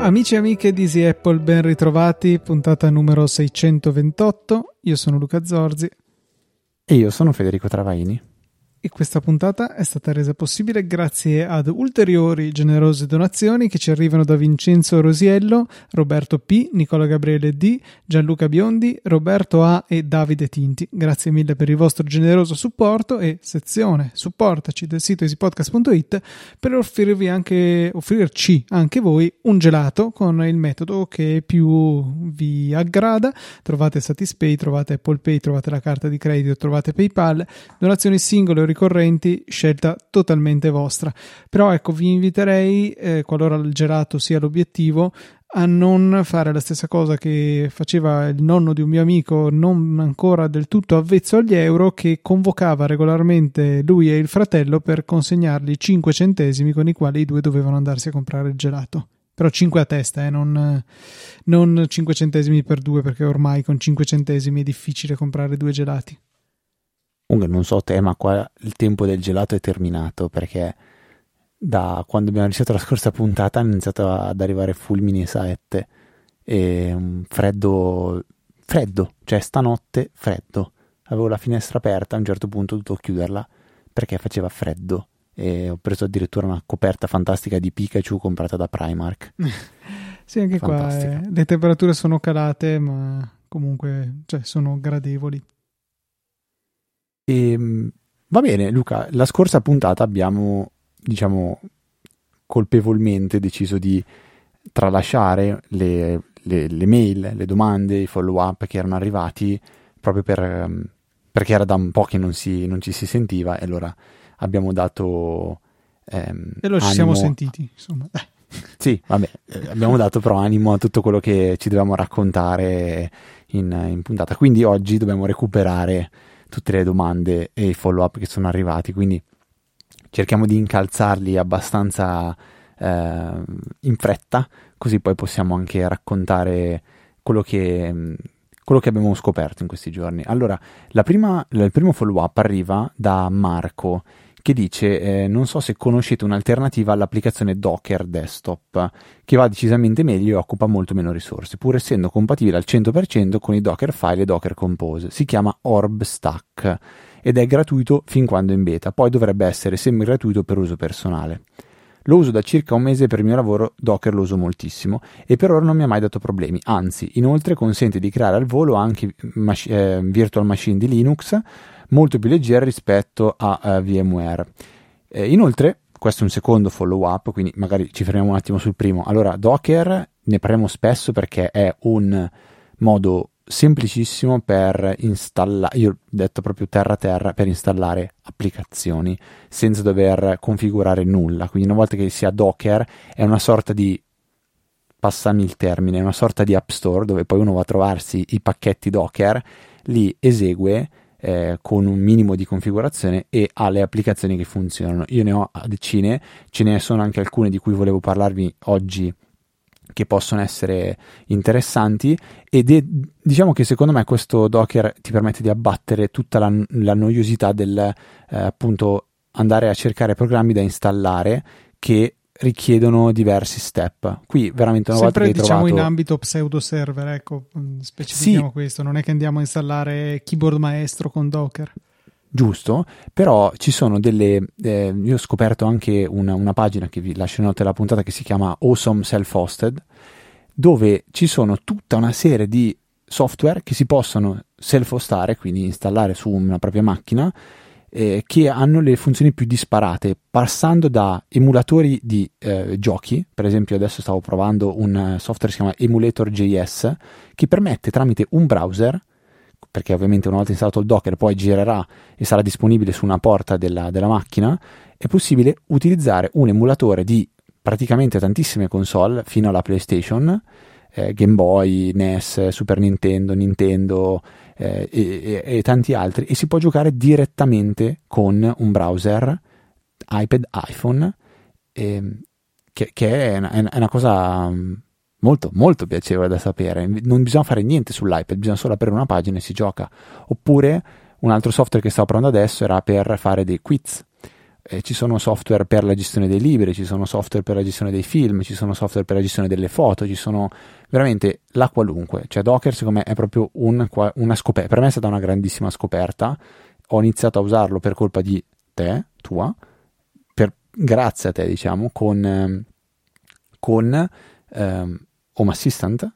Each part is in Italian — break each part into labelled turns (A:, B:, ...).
A: Amici e amiche di Easy Apple, ben ritrovati, puntata numero 628. Io sono Luca Zorzi.
B: E io sono Federico Travaini
A: e questa puntata è stata resa possibile grazie ad ulteriori generose donazioni che ci arrivano da Vincenzo Rosiello, Roberto P, Nicola Gabriele D, Gianluca Biondi, Roberto A e Davide Tinti. Grazie mille per il vostro generoso supporto e sezione supportaci del sito easypodcast.it per offrirvi anche, offrirci anche voi un gelato con il metodo che più vi aggrada. Trovate Satispay, trovate Apple Pay, trovate la carta di credito, trovate PayPal, donazioni singole ricorrenti, scelta totalmente vostra. Però ecco, vi inviterei, eh, qualora il gelato sia l'obiettivo, a non fare la stessa cosa che faceva il nonno di un mio amico, non ancora del tutto avvezzo agli euro, che convocava regolarmente lui e il fratello per consegnargli 5 centesimi con i quali i due dovevano andarsi a comprare il gelato. Però 5 a testa, eh, non, non 5 centesimi per due, perché ormai con 5 centesimi è difficile comprare due gelati.
B: Comunque non so te, ma qua il tempo del gelato è terminato perché da quando abbiamo iniziato la scorsa puntata hanno iniziato ad arrivare fulmini e saette e un freddo, freddo, cioè stanotte freddo. Avevo la finestra aperta, a un certo punto ho dovuto chiuderla perché faceva freddo e ho preso addirittura una coperta fantastica di Pikachu comprata da Primark.
A: sì, anche qua eh, le temperature sono calate, ma comunque cioè, sono gradevoli.
B: E, ehm, va bene, Luca, la scorsa puntata abbiamo, diciamo, colpevolmente deciso di tralasciare le, le, le mail, le domande, i follow up che erano arrivati proprio per, ehm, perché era da un po' che non, si, non ci si sentiva e allora abbiamo dato...
A: Ehm, e lo ci siamo sentiti, insomma.
B: Sì, vabbè, eh, abbiamo dato però animo a tutto quello che ci dovevamo raccontare in, in puntata. Quindi oggi dobbiamo recuperare tutte le domande e i follow up che sono arrivati, quindi cerchiamo di incalzarli abbastanza eh, in fretta, così poi possiamo anche raccontare quello che, quello che abbiamo scoperto in questi giorni. Allora, prima, il primo follow up arriva da Marco che dice eh, non so se conoscete un'alternativa all'applicazione Docker Desktop che va decisamente meglio e occupa molto meno risorse pur essendo compatibile al 100% con i Docker file e Docker Compose. Si chiama Orb Stack ed è gratuito fin quando in beta. Poi dovrebbe essere semi gratuito per uso personale. Lo uso da circa un mese per il mio lavoro, Docker lo uso moltissimo e per ora non mi ha mai dato problemi, anzi inoltre consente di creare al volo anche mas- eh, virtual machine di Linux molto più leggera rispetto a uh, VMware. Eh, inoltre, questo è un secondo follow up, quindi magari ci fermiamo un attimo sul primo. Allora, Docker ne parliamo spesso perché è un modo semplicissimo per installare, io ho detto proprio terra terra, per installare applicazioni senza dover configurare nulla. Quindi una volta che si ha Docker è una sorta di passami il termine, una sorta di app store dove poi uno va a trovarsi i pacchetti Docker, li esegue eh, con un minimo di configurazione e ha le applicazioni che funzionano. Io ne ho decine, ce ne sono anche alcune di cui volevo parlarvi oggi che possono essere interessanti ed è, diciamo che secondo me questo Docker ti permette di abbattere tutta la, la noiosità del eh, appunto andare a cercare programmi da installare che richiedono diversi step. Qui veramente una
A: Sempre,
B: volta che
A: diciamo
B: trovato...
A: in ambito pseudo server, ecco, mm, specifichiamo sì. questo, non è che andiamo a installare keyboard maestro con Docker.
B: Giusto, però ci sono delle. Eh, io ho scoperto anche una, una, pagina che vi lascio in nota della puntata che si chiama Awesome Self Hosted, dove ci sono tutta una serie di software che si possono self-hostare, quindi installare su una propria macchina eh, che hanno le funzioni più disparate, passando da emulatori di eh, giochi, per esempio adesso stavo provando un eh, software che si chiama Emulator.js, che permette tramite un browser, perché ovviamente una volta installato il Docker poi girerà e sarà disponibile su una porta della, della macchina, è possibile utilizzare un emulatore di praticamente tantissime console fino alla PlayStation, eh, Game Boy, NES, Super Nintendo, Nintendo, eh, e, e, tanti altri e si può giocare direttamente con un browser iPad, iPhone, eh, che, che, è, una, è una cosa mm, molto, molto piacevole da sapere. Non bisogna fare niente sull'iPad, bisogna solo aprire una pagina e si gioca. Oppure un altro software che stavo provando adesso era per fare dei quiz. Eh, ci sono software per la gestione dei libri, ci sono software per la gestione dei film, ci sono software per la gestione delle foto, ci sono veramente la qualunque. Cioè Docker secondo me è proprio un, una scoperta. Per me è stata una grandissima scoperta. Ho iniziato a usarlo per colpa di te, tua, per, grazie a te diciamo, con, ehm, con um, Home Assistant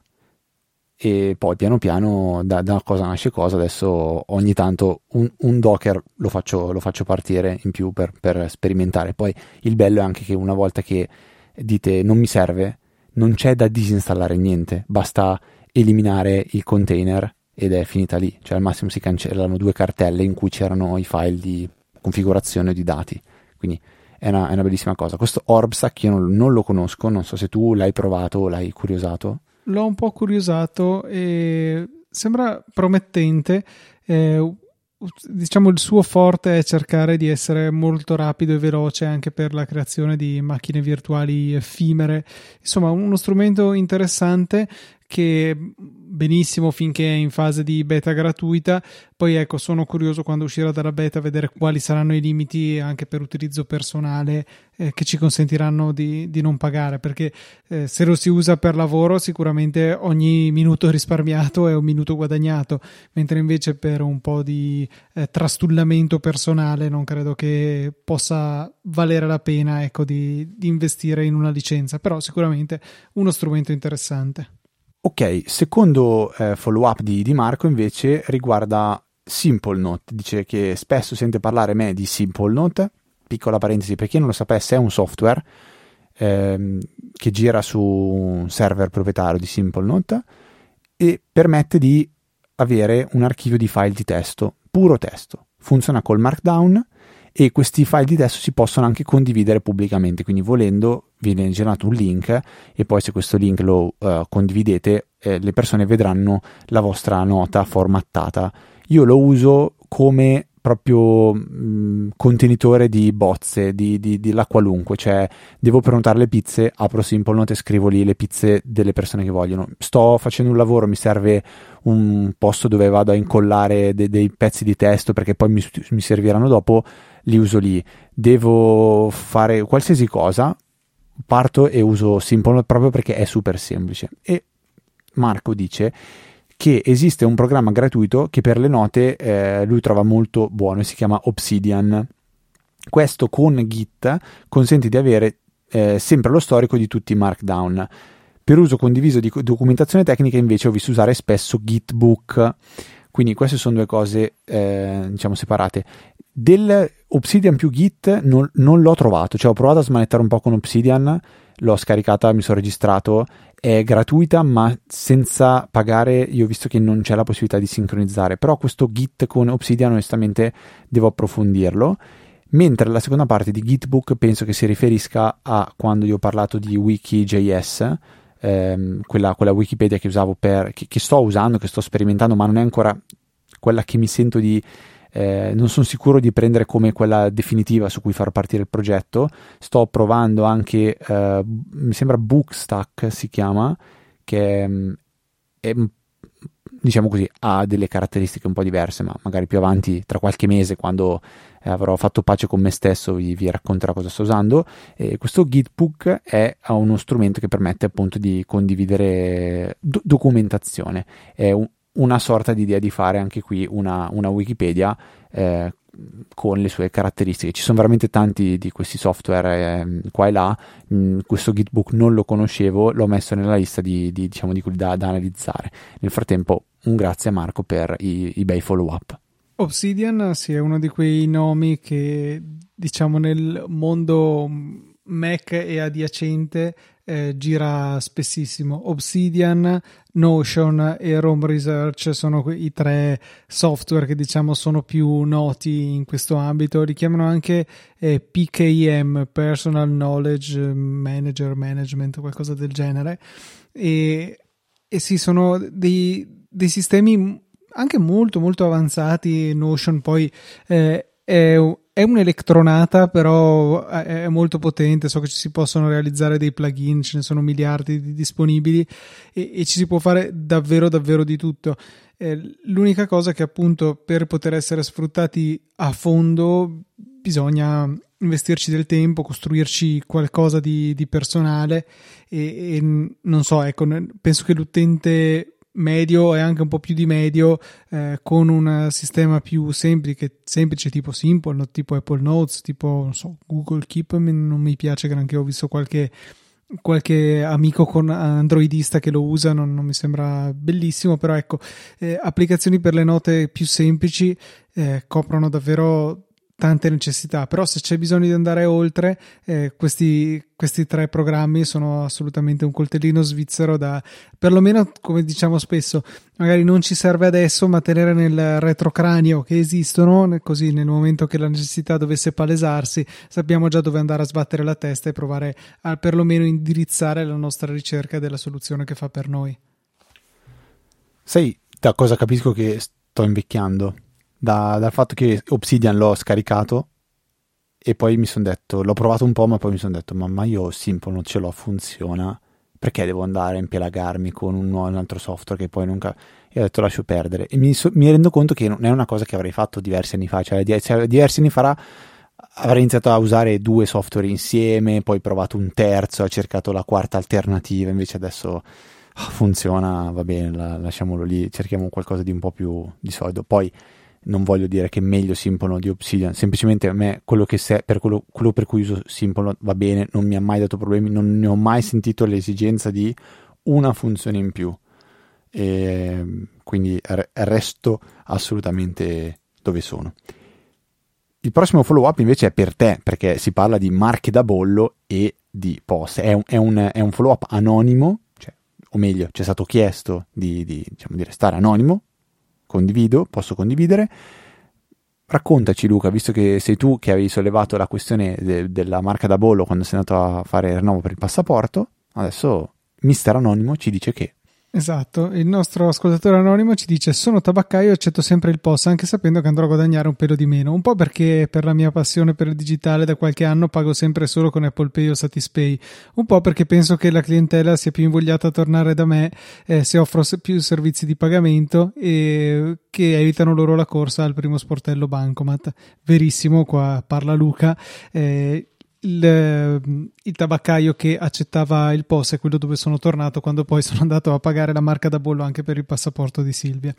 B: e poi piano piano da, da, cosa nasce cosa adesso ogni tanto un, un Docker lo faccio, lo faccio, partire in più per, per, sperimentare. Poi il bello è anche che una volta che dite non mi serve non c'è da disinstallare niente basta eliminare il container ed è finita lì. Cioè al massimo si cancellano due cartelle in cui c'erano i file di configurazione di dati. Quindi è una, è una bellissima cosa. Questo Orbstack io non, non lo conosco non so se tu l'hai provato o l'hai curiosato
A: l'ho un po' curiosato e sembra promettente. Eh, diciamo il suo forte è cercare di essere molto rapido e veloce anche per la creazione di macchine virtuali effimere. Insomma, uno strumento interessante che benissimo finché è in fase di beta gratuita. Poi ecco, sono curioso quando uscirà dalla beta vedere quali saranno i limiti anche per utilizzo personale eh, che ci consentiranno di, di non pagare. Perché eh, se lo si usa per lavoro, sicuramente ogni minuto risparmiato è un minuto guadagnato, mentre invece per un po' di eh, trastullamento personale non credo che possa valere la pena ecco, di, di investire in una licenza. Però sicuramente uno strumento interessante.
B: Ok, secondo eh, follow up di, di, Marco invece riguarda Simple Note, dice che spesso sente parlare me di Simple Note, piccola parentesi per chi non lo sapesse è un software ehm, che gira su un server proprietario di Simple Note e permette di avere un archivio di file di testo, puro testo, funziona col Markdown e questi file di testo si possono anche condividere pubblicamente, quindi volendo viene generato un link e poi se questo link lo uh, condividete eh, le persone vedranno la vostra nota formattata. Io lo uso come proprio mh, contenitore di bozze, di, di, di, la qualunque, cioè devo prenotare le pizze, apro Simple Note e scrivo lì le pizze delle persone che vogliono. Sto facendo un lavoro, mi serve un posto dove vado a incollare de, dei pezzi di testo perché poi mi, mi serviranno dopo li uso lì. Devo fare qualsiasi cosa, parto e uso Simple proprio perché è super semplice. E Marco dice che esiste un programma gratuito che per le note eh, lui trova molto buono e si chiama Obsidian. Questo con Git consente di avere eh, sempre lo storico di tutti i markdown. Per uso condiviso di documentazione tecnica invece ho visto usare spesso Gitbook. Quindi queste sono due cose eh, diciamo separate. Del Obsidian più Git non, non, l'ho trovato, cioè ho provato a smanettare un po' con Obsidian, l'ho scaricata, mi sono registrato, è gratuita ma senza pagare, io ho visto che non c'è la possibilità di sincronizzare, però questo Git con Obsidian onestamente devo approfondirlo. Mentre la seconda parte di Gitbook penso che si riferisca a quando io ho parlato di Wiki.js, ehm, quella, quella, Wikipedia che usavo per, che, che sto usando, che sto sperimentando, ma non è ancora quella che mi sento di eh, non sono sicuro di prendere come quella definitiva su cui far partire il progetto. Sto provando anche, eh, mi sembra Bookstack si chiama, che mm, è, diciamo così, ha delle caratteristiche un po' diverse, ma magari più avanti, tra qualche mese, quando eh, avrò fatto pace con me stesso, vi, vi racconterò cosa sto usando. E questo Gitbook è uno strumento che permette appunto di condividere do- documentazione. È un, una sorta di idea di fare anche qui una, una Wikipedia eh, con le sue caratteristiche. Ci sono veramente tanti di questi software eh, qua e là. Mm, questo Gitbook non lo conoscevo, l'ho messo nella lista di, di, diciamo, di quelli da, da, analizzare. Nel frattempo, un grazie a Marco per i, i bei follow up.
A: Obsidian sì, è uno di quei nomi che diciamo nel mondo Mac e adiacente eh, gira spessissimo. Obsidian, Notion e Rome Research sono i tre software che diciamo sono più noti in questo ambito. Li chiamano anche eh, PKM, Personal Knowledge Manager Management, qualcosa del genere. E, e sì, sono dei, dei sistemi anche molto molto avanzati. Notion poi eh, è è un'eletronata, però è molto potente. So che ci si possono realizzare dei plugin, ce ne sono miliardi di disponibili e, e ci si può fare davvero, davvero di tutto. Eh, l'unica cosa è che, appunto, per poter essere sfruttati a fondo, bisogna investirci del tempo, costruirci qualcosa di, di personale e, e, non so, ecco, penso che l'utente medio e anche un po' più di medio eh, con un sistema più semplice, semplice tipo Simple, tipo Apple Notes, tipo so, Google Keep, non mi piace granché, ho visto qualche, qualche amico con androidista che lo usa, non, non mi sembra bellissimo, però ecco, eh, applicazioni per le note più semplici eh, coprono davvero tante necessità, però se c'è bisogno di andare oltre, eh, questi, questi, tre programmi sono assolutamente un coltellino svizzero da, perlomeno come diciamo spesso, magari non ci serve adesso, ma tenere nel retrocranio che esistono, così nel momento che la necessità dovesse palesarsi, sappiamo già dove andare a sbattere la testa e provare a perlomeno indirizzare la nostra ricerca della soluzione che fa per noi.
B: Sai da cosa capisco che sto invecchiando? Da, dal fatto che Obsidian l'ho scaricato e poi mi sono detto, l'ho provato un po', ma poi mi sono detto, mamma io Simple non ce l'ho, funziona, perché devo andare a impelagarmi con un, un altro software che poi nunca... E ho detto lascio perdere. E mi, so, mi, rendo conto che non è una cosa che avrei fatto diversi anni fa, cioè diversi anni fa avrei iniziato a usare due software insieme, poi provato un terzo, ho cercato la quarta alternativa, invece adesso oh, funziona, va bene, la, lasciamolo lì, cerchiamo qualcosa di un po' più di solido. Poi non voglio dire che meglio Simple di Obsidian, semplicemente a me quello, che se, per, quello, quello per cui uso Simple va bene, non mi ha mai dato problemi, non ne ho mai sentito l'esigenza di una funzione in più. E quindi resto assolutamente dove sono. Il prossimo follow up invece è per te, perché si parla di marche da bollo e di post. È un, è un, è un follow up anonimo, cioè, o meglio, ci è stato chiesto di, di, diciamo, di restare anonimo, condivido, posso condividere. Raccontaci Luca, visto che sei tu che avevi sollevato la questione de- della marca da bollo quando sei andato a fare il rinnovo per il passaporto, adesso Mister Anonimo ci dice che
A: Esatto, il nostro ascoltatore anonimo ci dice sono tabaccaio e accetto sempre il POS anche sapendo che andrò a guadagnare un pelo di meno, un po' perché per la mia passione per il digitale da qualche anno pago sempre solo con Apple Pay o Satispay, un po' perché penso che la clientela sia più invogliata a tornare da me eh, se offro più servizi di pagamento e che evitano loro la corsa al primo sportello bancomat. Verissimo, qua parla Luca. Eh, il, ehm, il, tabaccaio che accettava il POS è quello dove sono tornato quando poi sono andato a pagare la marca da bollo anche per il passaporto di Silvia.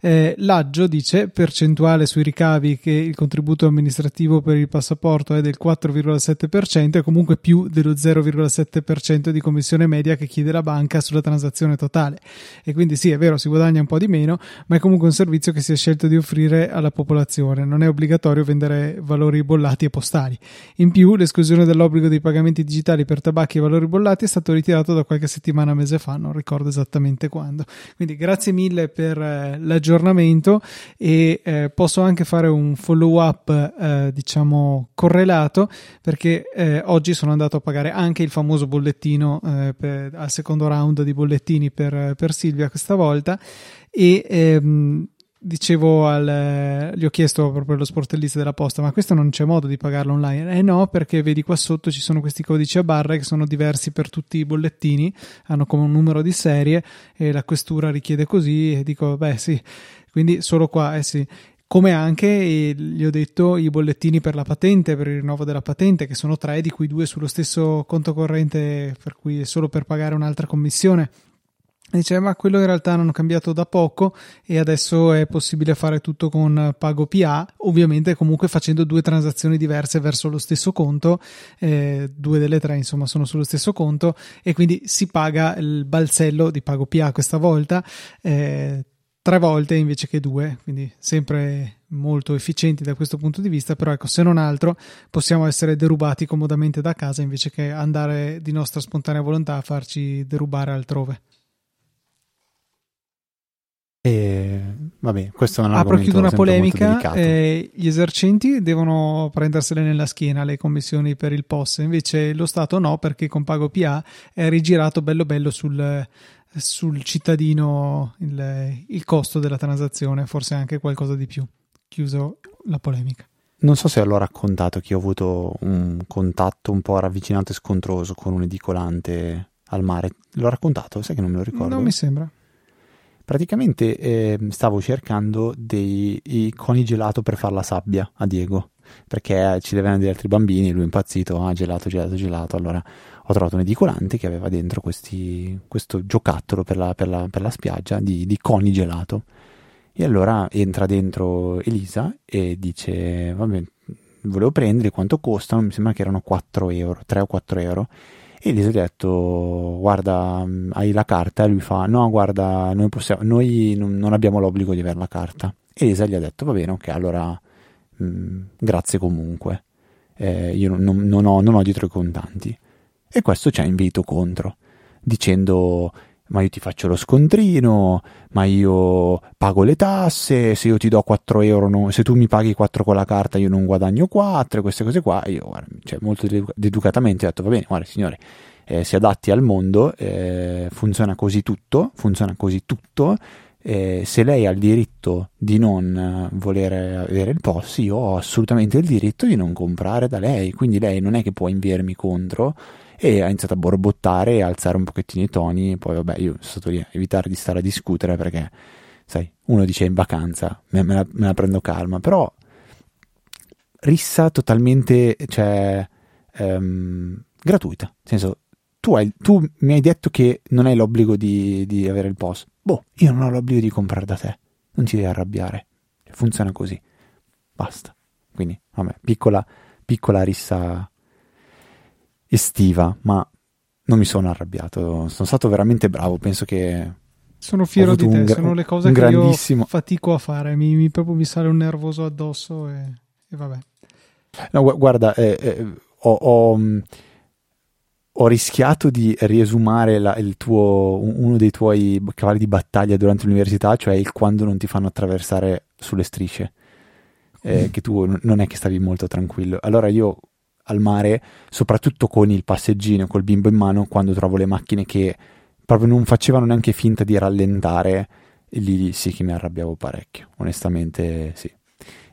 A: Eh, L'aggio dice percentuale sui ricavi che il contributo amministrativo per il passaporto è del 4,7% e comunque più dello 0,7% di commissione media che chiede la banca sulla transazione totale. E quindi sì, è vero, si guadagna un po' di meno, ma è comunque un servizio che si è scelto di offrire alla popolazione. Non è obbligatorio vendere valori bollati e postali. In più, l'esclusione dell'obbligo dei pagamenti digitali per tabacchi e valori bollati è stato ritirato da qualche settimana mese fa, non ricordo esattamente quando. Quindi grazie mille per eh, l'aggiornamento aggiornamento e eh, posso anche fare un follow up eh, diciamo correlato perché eh, oggi sono andato a pagare anche il famoso bollettino eh, per, al secondo round di bollettini per, per Silvia questa volta e ehm, dicevo al, gli ho chiesto proprio allo sportellista della posta ma questo non c'è modo di pagarlo online? Eh no perché vedi qua sotto ci sono questi codici a barre che sono diversi per tutti i bollettini hanno come un numero di serie e la questura richiede così. E dico beh sì quindi solo qua eh sì. Come anche gli ho detto i bollettini per la patente, per il rinnovo della patente, che sono tre, di cui due sullo stesso conto corrente, per cui è solo per pagare un'altra commissione. Dice, ma quello in realtà hanno cambiato da poco e adesso è possibile fare tutto con pago PA, ovviamente comunque facendo due transazioni diverse verso lo stesso conto, eh, due delle tre insomma sono sullo stesso conto e quindi si paga il balzello di pago PA questa volta. Eh, tre volte invece che due, quindi sempre molto efficienti da questo punto di vista, però ecco, se non altro possiamo essere derubati comodamente da casa invece che andare di nostra spontanea volontà a farci derubare altrove.
B: E, vabbè, questo è un
A: Apro chiudo una polemica. Eh, gli esercenti devono prendersele nella schiena le commissioni per il POS, invece lo Stato no, perché con Pago PA è rigirato bello bello sul, sul cittadino il, il costo della transazione, forse anche qualcosa di più. Chiuso la polemica.
B: non so se l'ho raccontato che ho avuto un contatto un po' ravvicinato e scontroso con un edicolante al mare. L'ho raccontato? Sai che non me lo ricordo.
A: Non mi sembra.
B: Praticamente eh, stavo cercando dei coni gelato per fare la sabbia a Diego perché ci devevano degli altri bambini, lui è impazzito, ah gelato, gelato, gelato, allora ho trovato un edicolante che aveva dentro questi, questo giocattolo per la, per la, per la spiaggia di, di, coni gelato. E allora entra dentro Elisa e dice, vabbè, volevo prendere quanto costano, mi sembra che erano 4 euro, 3 o 4 euro e gli ha detto guarda hai la carta. E lui fa no guarda noi, possiamo, noi non, non abbiamo l'obbligo di avere la carta. E Elisa gli ha detto va bene ok allora mh, mm, grazie comunque, eh, io non, non, ho, non ho dietro i contanti. E questo ci ha invito contro, dicendo ma io ti faccio lo scontrino, ma io pago le tasse, se io ti do 4 euro, no, se tu mi paghi 4 con la carta io non guadagno 4, queste cose qua, io guarda, cioè, molto educatamente ho detto va bene, guarda signore, eh, si adatti al mondo, eh, funziona così tutto, funziona così tutto, eh, se lei ha il diritto di non eh, volere avere il POS, io ho assolutamente il diritto di non comprare da lei, quindi lei non è che può inviarmi contro e ha iniziato a borbottare e alzare un pochettino i toni, e poi vabbè io sono stato lì a evitare di stare a discutere perché, sai, uno dice in vacanza, me, me, la, me la, prendo calma, però rissa totalmente, cioè, um, gratuita, nel senso, tu, hai, tu, mi hai detto che non hai l'obbligo di, di avere il POS, Boh, io non ho l'obbligo di comprare da te. Non ti devi arrabbiare. Funziona così. Basta. Quindi, vabbè, piccola, piccola rissa estiva, ma non mi sono arrabbiato. Sono stato veramente bravo. Penso che.
A: Sono fiero di te. Gra- sono le cose che grandissimo... io fatico a fare. Mi, mi, proprio mi sale un nervoso addosso e, e vabbè.
B: No, guarda, eh, eh, ho, ho ho rischiato di riesumare la, tuo, uno dei tuoi cavalli di battaglia durante l'università, cioè il quando non ti fanno attraversare sulle strisce, eh, mm. che tu non è che stavi molto tranquillo. Allora io al mare, soprattutto con il passeggino, col bimbo in mano, quando trovo le macchine che proprio non facevano neanche finta di rallentare, lì sì che mi arrabbiavo parecchio, onestamente sì.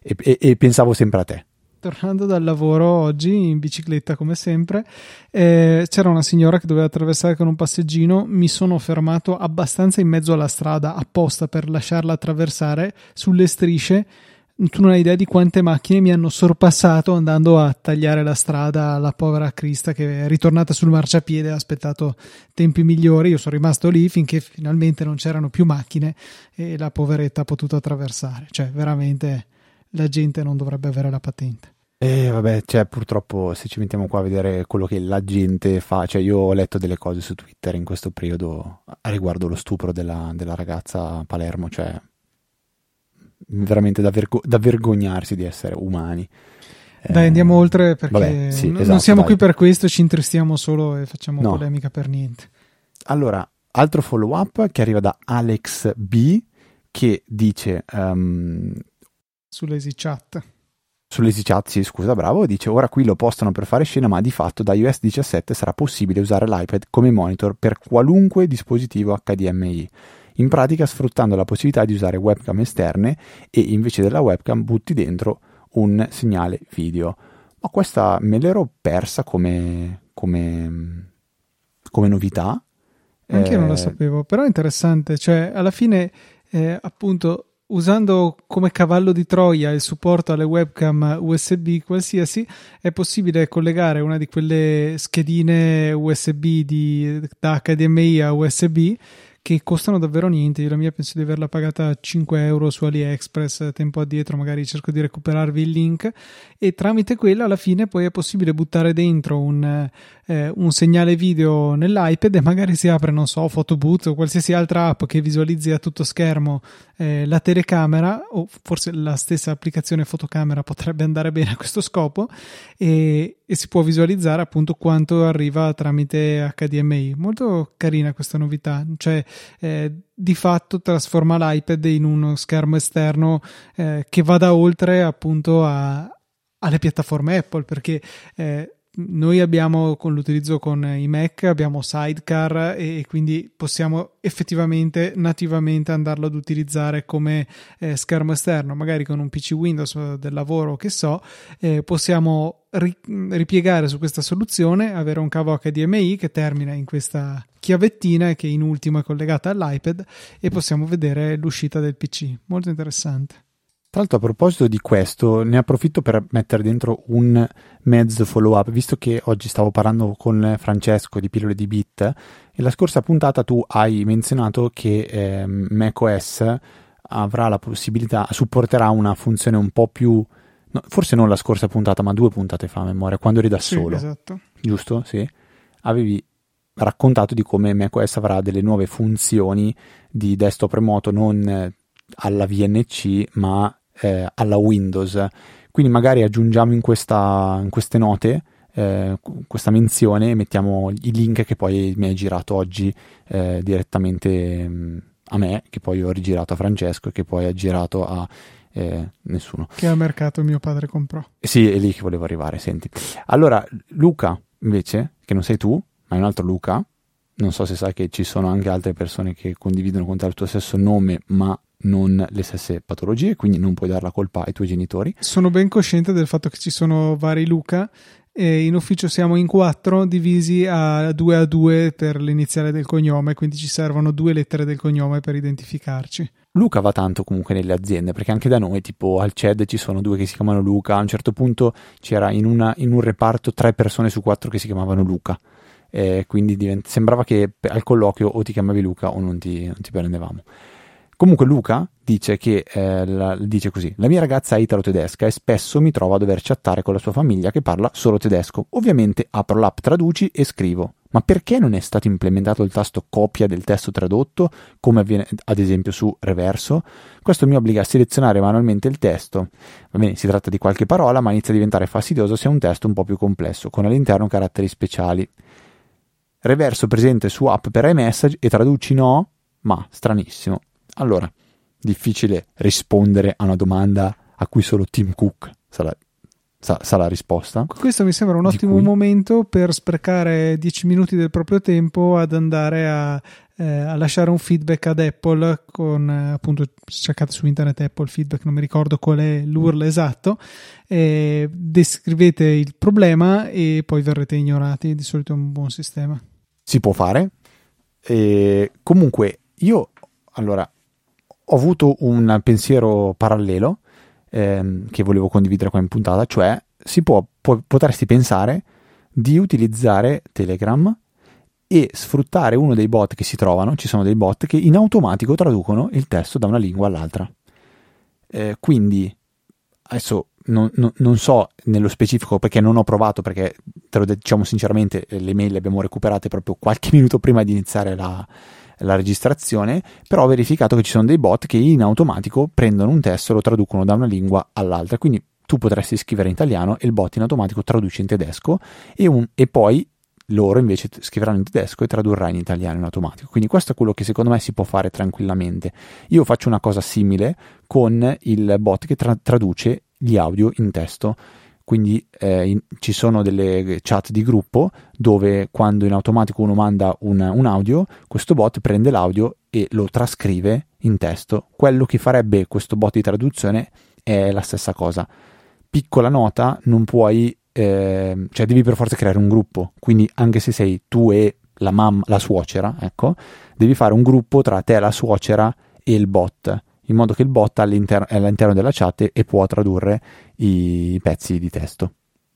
B: e, e, e pensavo sempre a te
A: tornando dal lavoro oggi in bicicletta come sempre, eh, c'era una signora che doveva attraversare con un passeggino, mi sono fermato abbastanza in mezzo alla strada apposta per lasciarla attraversare sulle strisce. Tu non hai idea di quante macchine mi hanno sorpassato andando a tagliare la strada alla povera Crista che è ritornata sul marciapiede ha aspettato tempi migliori. Io sono rimasto lì finché finalmente non c'erano più macchine e la poveretta ha potuto attraversare. Cioè, veramente la gente non dovrebbe avere la patente.
B: E eh, vabbè, cioè, purtroppo se ci mettiamo qua a vedere quello che la gente fa, cioè io ho letto delle cose su Twitter in questo periodo riguardo lo stupro della, della ragazza a Palermo, cioè veramente da, vergo- da vergognarsi di essere umani.
A: Dai, andiamo oltre perché vabbè, sì, n- esatto, non siamo dai. qui per questo, ci intristiamo solo e facciamo no. polemica per niente.
B: Allora, altro follow up che arriva da Alex B che dice um,
A: sull'easy chat
B: sull'EasyChat, sì, scusa, bravo, dice ora qui lo postano per fare scena, ma di fatto da iOS 17 sarà possibile usare l'iPad come monitor per qualunque dispositivo HDMI. In pratica sfruttando la possibilità di usare webcam esterne e invece della webcam butti dentro un segnale video. Ma questa me l'ero persa come, come, come novità.
A: Anche io eh... non la sapevo, però è interessante, cioè alla fine eh, appunto usando come cavallo di Troia il supporto alle webcam USB qualsiasi, è possibile collegare una di quelle schedine USB di, da HDMI a USB che costano davvero niente. Io la mia penso di averla pagata 5 euro su AliExpress tempo addietro, magari cerco di recuperarvi il link. E tramite quella alla fine poi è possibile buttare dentro un, eh, un segnale video nell'iPad e magari si apre, non so, Photoboot o qualsiasi altra app che visualizzi a tutto schermo eh, la telecamera o forse la stessa applicazione fotocamera potrebbe andare bene a questo scopo e, e si può visualizzare appunto quanto arriva tramite HDMI. Molto carina questa novità, cioè eh, di fatto trasforma l'iPad in uno schermo esterno eh, che vada oltre appunto a, alle piattaforme Apple perché eh, noi abbiamo con l'utilizzo con i Mac abbiamo Sidecar e quindi possiamo effettivamente nativamente andarlo ad utilizzare come eh, schermo esterno. Magari con un PC Windows del lavoro che so eh, possiamo ri- ripiegare su questa soluzione avere un cavo HDMI che termina in questa chiavettina che in ultimo è collegata all'iPad e possiamo vedere l'uscita del PC molto interessante
B: tra l'altro, a proposito di questo, ne approfitto per mettere dentro un mezzo follow up, visto che oggi stavo parlando con Francesco di Pillole di Bit e la scorsa puntata tu hai menzionato che eh, macOS avrà la possibilità, supporterà una funzione un po' più, no, forse non la scorsa puntata, ma due puntate fa a memoria, quando eri da
A: sì,
B: solo.
A: Esatto.
B: Giusto? Sì. Avevi raccontato di come macOS avrà delle nuove funzioni di desktop remoto non alla VNC, ma eh, alla Windows. Quindi magari aggiungiamo in, questa, in queste note eh, questa menzione e mettiamo i link che poi mi hai girato oggi eh, direttamente mm, a me, che poi ho rigirato a Francesco e che poi ha girato a eh, nessuno.
A: Che a mercato mio padre comprò.
B: Sì, è lì che volevo arrivare, senti. Allora, Luca, invece, che non sei tu, ma è un altro Luca, non so se sai che ci sono anche altre persone che condividono con te il tuo stesso nome, ma non le stesse patologie, quindi non puoi dare la colpa ai tuoi genitori.
A: Sono ben cosciente del fatto che ci sono vari Luca e in ufficio siamo in quattro divisi a due a due per l'iniziale del cognome, quindi ci servono due lettere del cognome per identificarci.
B: Luca va tanto comunque nelle aziende, perché anche da noi, tipo al CED ci sono due che si chiamano Luca, a un certo punto c'era in, una, in un reparto tre persone su quattro che si chiamavano Luca. Eh, quindi divent- sembrava che al colloquio o ti chiamavi Luca o non ti, non ti prendevamo. Comunque Luca dice che eh, la, dice così: La mia ragazza è italo-tedesca e spesso mi trovo a dover chattare con la sua famiglia che parla solo tedesco. Ovviamente apro l'app Traduci e scrivo. Ma perché non è stato implementato il tasto copia del testo tradotto, come avviene ad esempio su Reverso? Questo mi obbliga a selezionare manualmente il testo. Va bene, si tratta di qualche parola, ma inizia a diventare fastidioso se è un testo un po' più complesso, con all'interno caratteri speciali. Reverso presente su app per iMessage e traduci no? Ma stranissimo. Allora, difficile rispondere a una domanda a cui solo Tim Cook sa la, sa, sa la risposta.
A: Questo mi sembra un ottimo cui... momento per sprecare 10 minuti del proprio tempo ad andare a, eh, a lasciare un feedback ad Apple con appunto cercate su internet Apple feedback, non mi ricordo qual è l'URL esatto, eh, descrivete il problema e poi verrete ignorati, di solito è un buon sistema.
B: Si può fare. E comunque io allora ho avuto un pensiero parallelo ehm, che volevo condividere qua in puntata, cioè si può, può, potresti pensare di utilizzare Telegram e sfruttare uno dei bot che si trovano, ci sono dei bot che in automatico traducono il testo da una lingua all'altra. Eh, quindi adesso non, non, non, so nello specifico perché non ho provato, perché te lo diciamo sinceramente, le mail le abbiamo recuperate proprio qualche minuto prima di iniziare la, la registrazione, però ho verificato che ci sono dei bot che in automatico prendono un testo e lo traducono da una lingua all'altra. Quindi tu potresti scrivere in italiano e il bot in automatico traduce in tedesco e, un, e poi loro invece scriveranno in tedesco e tradurrà in italiano in automatico. Quindi questo è quello che secondo me si può fare tranquillamente. Io faccio una cosa simile con il bot che tra- traduce gli audio in testo quindi eh, in, ci sono delle chat di gruppo dove quando in automatico uno manda un, un, audio, questo bot prende l'audio e lo trascrive in testo. Quello che farebbe questo bot di traduzione è la stessa cosa. Piccola nota, non puoi, eh, cioè devi per forza creare un gruppo, quindi anche se sei tu e la mamma, la suocera, ecco, devi fare un gruppo tra te, la suocera e il bot in modo che il bot all'inter- è all'interno della chat e può tradurre i pezzi di testo.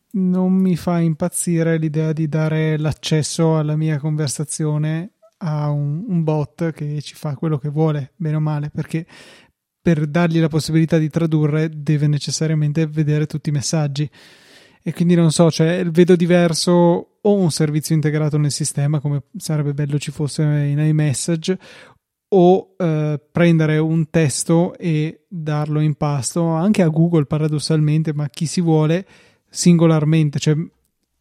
A: Non mi fa impazzire l'idea di dare l'accesso alla mia conversazione a un, un bot che ci fa quello che vuole, bene o male, perché per dargli la possibilità di tradurre deve necessariamente vedere tutti i messaggi. E quindi non so, cioè vedo diverso o un servizio integrato nel sistema, come sarebbe bello ci fosse in iMessage, o eh, prendere un testo e darlo in pasto anche a Google paradossalmente, ma chi si vuole singolarmente, cioè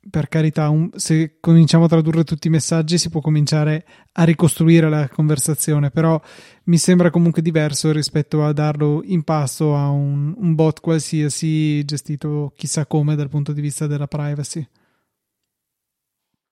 A: per carità, un, se cominciamo a tradurre tutti i messaggi si può cominciare a ricostruire la conversazione, però mi sembra comunque diverso rispetto a darlo in pasto a un, un bot qualsiasi gestito chissà come dal punto di vista della privacy.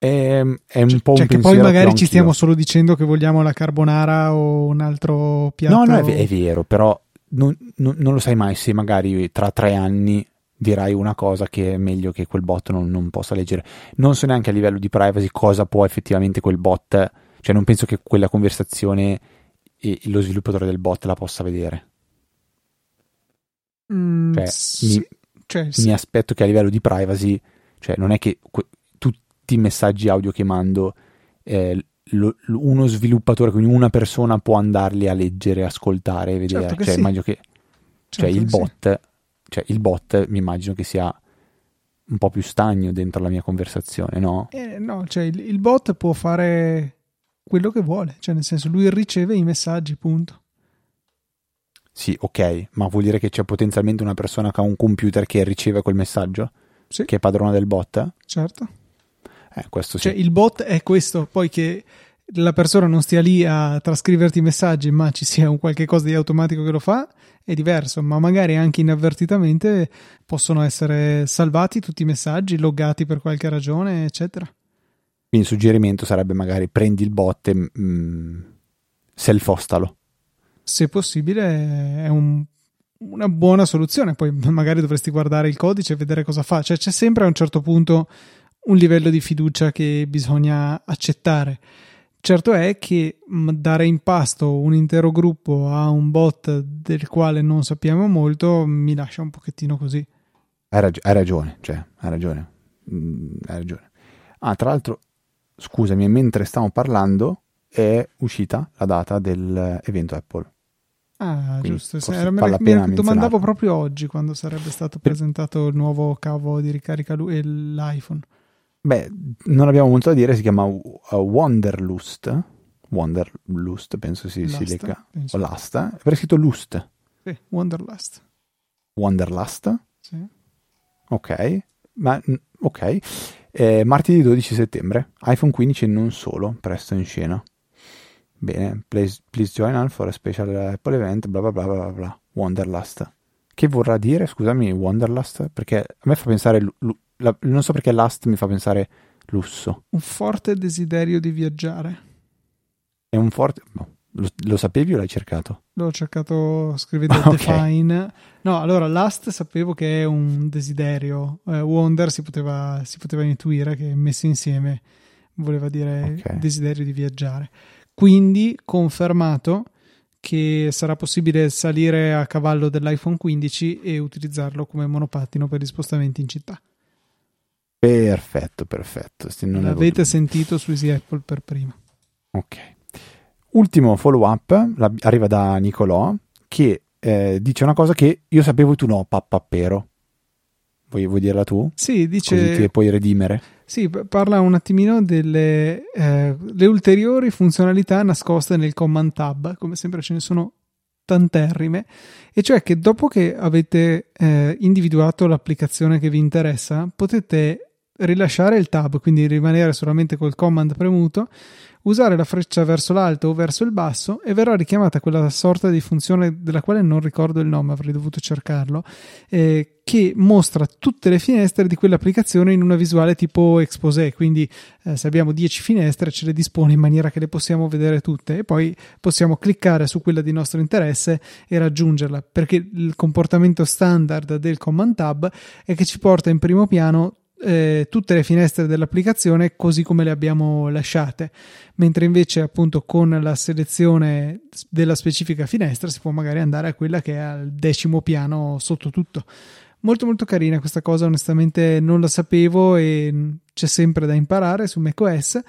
B: È, è un
A: cioè,
B: po' un
A: cioè che
B: pensiero
A: poi magari
B: che
A: ci stiamo solo dicendo che vogliamo la carbonara o un altro piatto.
B: No, no, è, è vero, però non, non- non lo sai mai se magari tra tre anni dirai una cosa che è meglio che quel bot non, non possa leggere. Non so neanche a livello di privacy cosa può effettivamente quel bot, cioè non penso che quella conversazione e lo sviluppatore del bot la possa vedere.
A: Mm,
B: Cioè,
A: sì,
B: mi-
A: cioè, sì.
B: Mi aspetto che a livello di privacy, cioè non è che que- tutti i messaggi audio che mando, eh, lo- uno sviluppatore, quindi una persona può andarli a leggere, ascoltare e vedere.
A: Certo
B: cioè,
A: sì.
B: immagino che cioè,
A: Certo
B: il
A: che sì.
B: bot, cioè il bot mi immagino che sia un po' più stagno dentro la mia conversazione, no?
A: Eh, no, cioè il, il bot può fare quello che vuole, cioè nel senso lui riceve i messaggi, punto.
B: Sì, ok, ma vuol dire che c'è potenzialmente una persona che ha un computer che riceve quel messaggio?
A: Sì.
B: Che è padrona del bot?
A: Certo.
B: Eh, questo sì.
A: Cioè il bot è questo, poi che la persona non stia lì a trascriverti i messaggi, ma ci sia un qualche cosa di automatico che lo fa, è diverso, ma magari anche inavvertitamente possono essere salvati tutti i messaggi, loggati per qualche ragione, eccetera.
B: Quindi il suggerimento sarebbe magari prendi il bot e mm, self-hostalo.
A: Se possibile è un- una buona soluzione, poi magari dovresti guardare il codice e vedere cosa fa, cioè c'è sempre a un certo punto un livello di fiducia che bisogna accettare. Certo è che mh, dare in pasto un intero gruppo a un bot del quale non sappiamo molto mi lascia un pochettino così.
B: Hai, rag- hai ragione, cioè, hai ragione. Mm, hai ragione. Ah, tra l'altro, scusami, mentre stiamo parlando è uscita la data dell'evento Apple.
A: Ah,
B: Quindi
A: giusto.
B: forse
A: Era- me
B: vale
A: la-
B: la
A: mi domandavo proprio oggi quando sarebbe stato presentato il nuovo cavo di ricarica e l'iPhone.
B: Beh, non abbiamo molto da dire, si chiama uh, Wanderlust. Wanderlust, penso si, si
A: penso.
B: O Last, eh? Avrei scritto Lust.
A: Sì, Wanderlust.
B: Wanderlust.
A: Sì.
B: Ok, ma ok. Eh, martedì 12 settembre, iPhone 15 e non solo, presto in scena. Bene, please, please join us for a special Apple event, bla bla bla bla bla bla. Wanderlust. Che vorrà dire, scusami, Wanderlust? Perché a me fa pensare, lu- lu- la- non so perché Lust mi fa pensare lusso.
A: Un forte desiderio di viaggiare.
B: È un forte... no, lo, lo sapevi o l'hai cercato?
A: L'ho cercato scrivendo
B: Ok.
A: define. No, allora last sapevo che è un desiderio. Eh, wonder si poteva, si poteva intuire che messi insieme voleva dire
B: Ok.
A: desiderio di viaggiare. Quindi confermato che sarà possibile salire a cavallo dell'iPhone 15 e utilizzarlo come monopattino per gli spostamenti in città.
B: Perfetto, perfetto. Non avevo
A: L'avete
B: dubbi.
A: sentito su Easy Apple per prima.
B: Ok. Ultimo follow up arriva da Nicolò che eh, dice una cosa che io sapevo e tu no, pappappero. Vuoi, vuoi dirla tu?
A: Sì,
B: Così
A: dice
B: ti puoi redimere.
A: Sì, parla un attimino delle eh, le ulteriori funzionalità nascoste nel Command Tab, come sempre ce ne sono tanterrime, e cioè che dopo che avete eh, individuato l'applicazione che vi interessa, potete rilasciare il tab, quindi rimanere solamente col command premuto, usare la freccia verso l'alto o verso il basso e verrà richiamata quella sorta di funzione della quale non ricordo il nome, avrei dovuto cercarlo, eh, che mostra tutte le finestre di quell'applicazione in una visuale tipo exposé, quindi eh, se abbiamo 10 finestre ce le dispone in maniera che le possiamo vedere tutte. E poi possiamo cliccare su quella di nostro interesse e raggiungerla, perché il comportamento standard del command tab è che ci porta in primo piano eh, tutte le finestre dell'applicazione così come le abbiamo lasciate, mentre invece appunto con la selezione della specifica finestra si può magari andare a quella che è al decimo piano sotto tutto. Molto molto carina questa cosa, onestamente non la sapevo e c'è sempre da imparare su macOS.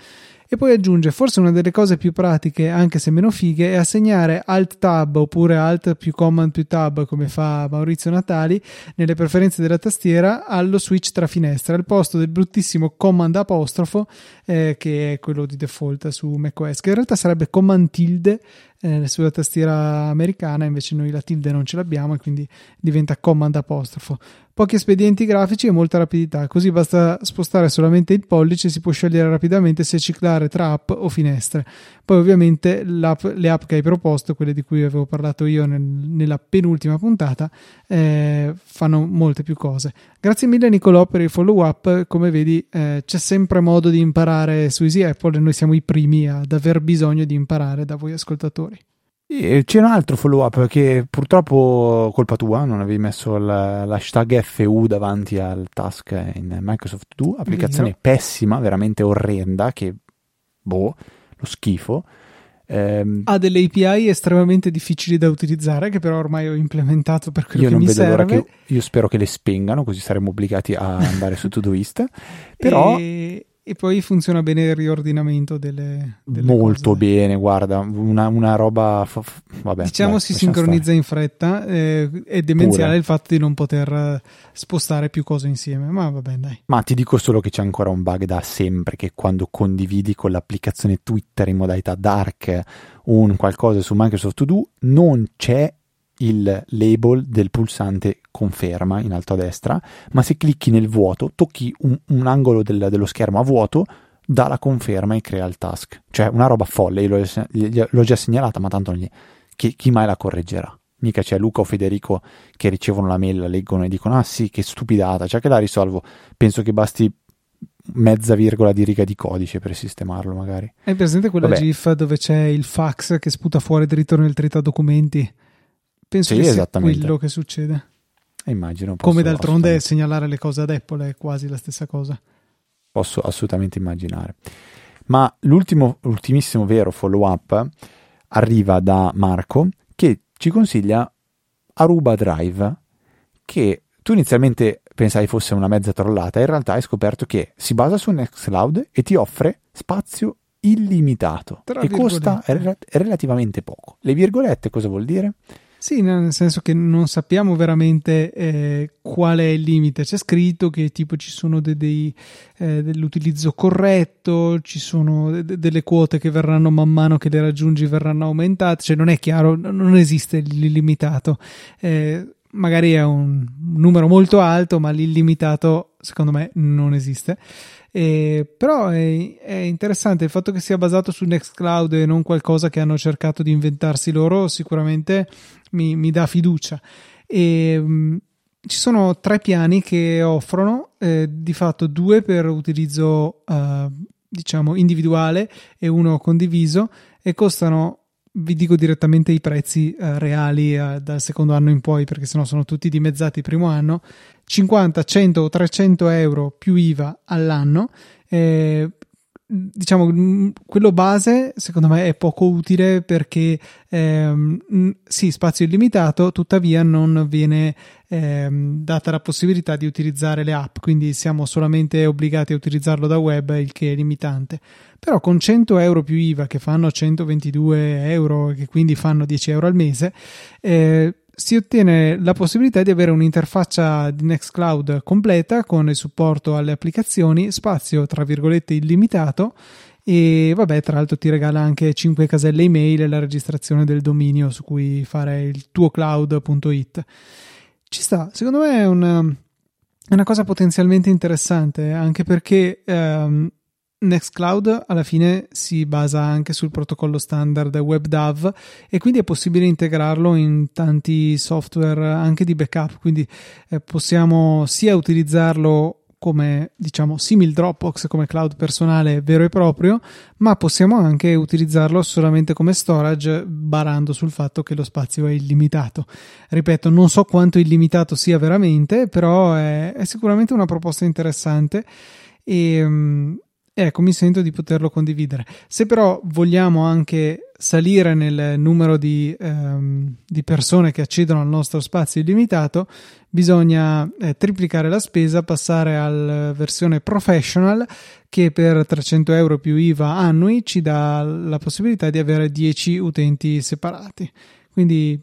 A: E poi aggiunge forse una delle cose più pratiche, anche se meno fighe, è assegnare Alt Tab oppure Alt più Command più Tab come fa Maurizio Natali nelle preferenze della tastiera allo switch tra finestre al posto del bruttissimo Command apostrofo eh, che è quello di default su macOS, che in realtà sarebbe Command tilde eh, sulla tastiera americana, invece noi la tilde non ce l'abbiamo e quindi diventa Command apostrofo. pochi espedienti grafici e molta rapidità, così basta spostare solamente il pollice e si può scegliere rapidamente se ciclare tra app o finestre. Poi ovviamente le app che hai proposto, quelle di cui avevo parlato io nel, nella penultima puntata, eh, fanno molte più cose. Grazie mille Nicolò per il follow up, come vedi eh, c'è sempre modo di imparare su Easy Apple e noi siamo i primi ad aver bisogno di imparare da voi ascoltatori.
B: C'è un altro follow up che purtroppo colpa tua, non avevi messo l'hashtag FU davanti al task in Microsoft To, applicazione Vino. pessima, veramente orrenda, che boh, schifo.
A: Eh, ha delle API estremamente difficili da utilizzare, che però ormai ho implementato per quello che mi serve.
B: Che, io spero che le spengano, così saremo obbligati a andare su Todoist. Però.
A: E e poi funziona bene il riordinamento delle, delle
B: Molto
A: cose.
B: bene, guarda, una, una roba... F- vabbè,
A: diciamo
B: dai,
A: si sincronizza stare. in fretta eh, è demenziale Pure. il fatto di non poter eh, spostare più cose insieme, ma va bene dai.
B: Ma ti dico solo che c'è ancora un bug da sempre, che quando condividi con l'applicazione Twitter in modalità dark un qualcosa su Microsoft To Do, non c'è il label del pulsante conferma in alto a destra, ma se clicchi nel vuoto, tocchi un, un angolo del, dello schermo a vuoto, dà la conferma e crea il task. Cioè una roba folle, io l'ho, l'ho già segnalata, ma tanto gli, chi, chi, mai la correggerà? Mica c'è Luca o Federico che ricevono la mail, la leggono e dicono ah sì, che stupidata, cioè che la risolvo. Penso che basti mezza virgola di riga di codice per sistemarlo magari.
A: Hai presente quella Vabbè. GIF dove c'è il fax che sputa fuori dritto nel trita documenti? Penso sì, che sia quello che succede.
B: Eh, immagino.
A: Come d'altronde segnalare le cose ad Apple è quasi la stessa cosa.
B: Posso assolutamente immaginare. Ma l'ultimo, l'ultimissimo vero follow up arriva da Marco che ci consiglia Aruba Drive che tu inizialmente pensavi fosse una mezza trollata, in realtà hai scoperto che si basa su Nextcloud e ti offre spazio illimitato Tra e costa rel- relativamente poco. Le virgolette cosa vuol dire?
A: Sì, nel senso che non sappiamo veramente eh, qual è il limite. C'è scritto che tipo ci sono de- dei, eh, dell'utilizzo corretto, ci sono de- delle quote che verranno man mano che le raggiungi verranno aumentate, cioè non è chiaro, non esiste l'illimitato. Eh, magari è un numero molto alto, ma l'illimitato secondo me non esiste. Eh, però è, è, interessante il fatto che sia basato su Nextcloud e non qualcosa che hanno cercato di inventarsi loro, sicuramente mi, mi dà fiducia. E, mh, mm, ci sono tre piani che offrono, eh, di fatto due per utilizzo uh, diciamo individuale e uno condiviso e costano vi dico direttamente i prezzi eh, reali eh, dal secondo anno in poi perché sennò sono tutti dimezzati il primo anno. 50, 100 o 300 euro più IVA all'anno. Eh, diciamo mm, quello base secondo me è poco utile perché ehm, sì spazio illimitato tuttavia non viene ehm, data la possibilità di utilizzare le app quindi siamo solamente obbligati a utilizzarlo da web il che è limitante. Però con 100 euro più IVA che fanno 122 euro che quindi fanno 10 euro al mese eh, si ottiene la possibilità di avere un'interfaccia di Nextcloud completa con il supporto alle applicazioni, spazio tra virgolette illimitato e vabbè tra l'altro ti regala anche 5 caselle email e la registrazione del dominio su cui fare il tuo cloud.it. Ci sta, secondo me è una, è una cosa potenzialmente interessante anche perché ehm, Nextcloud alla fine si basa anche sul protocollo standard WebDAV e quindi è possibile integrarlo in tanti software anche di backup, quindi eh, possiamo sia utilizzarlo come diciamo simil Dropbox come cloud personale vero e proprio, ma possiamo anche utilizzarlo solamente come storage barando sul fatto che lo spazio è illimitato. Ripeto, non so quanto illimitato sia veramente, però è, è sicuramente una proposta interessante e um, Ecco, mi sento di poterlo condividere. Se però vogliamo anche salire nel numero di, ehm, di persone che accedono al nostro spazio illimitato, bisogna eh, triplicare la spesa, passare alla versione professional che per 300 euro più IVA annui ci dà la possibilità di avere 10 utenti separati. Quindi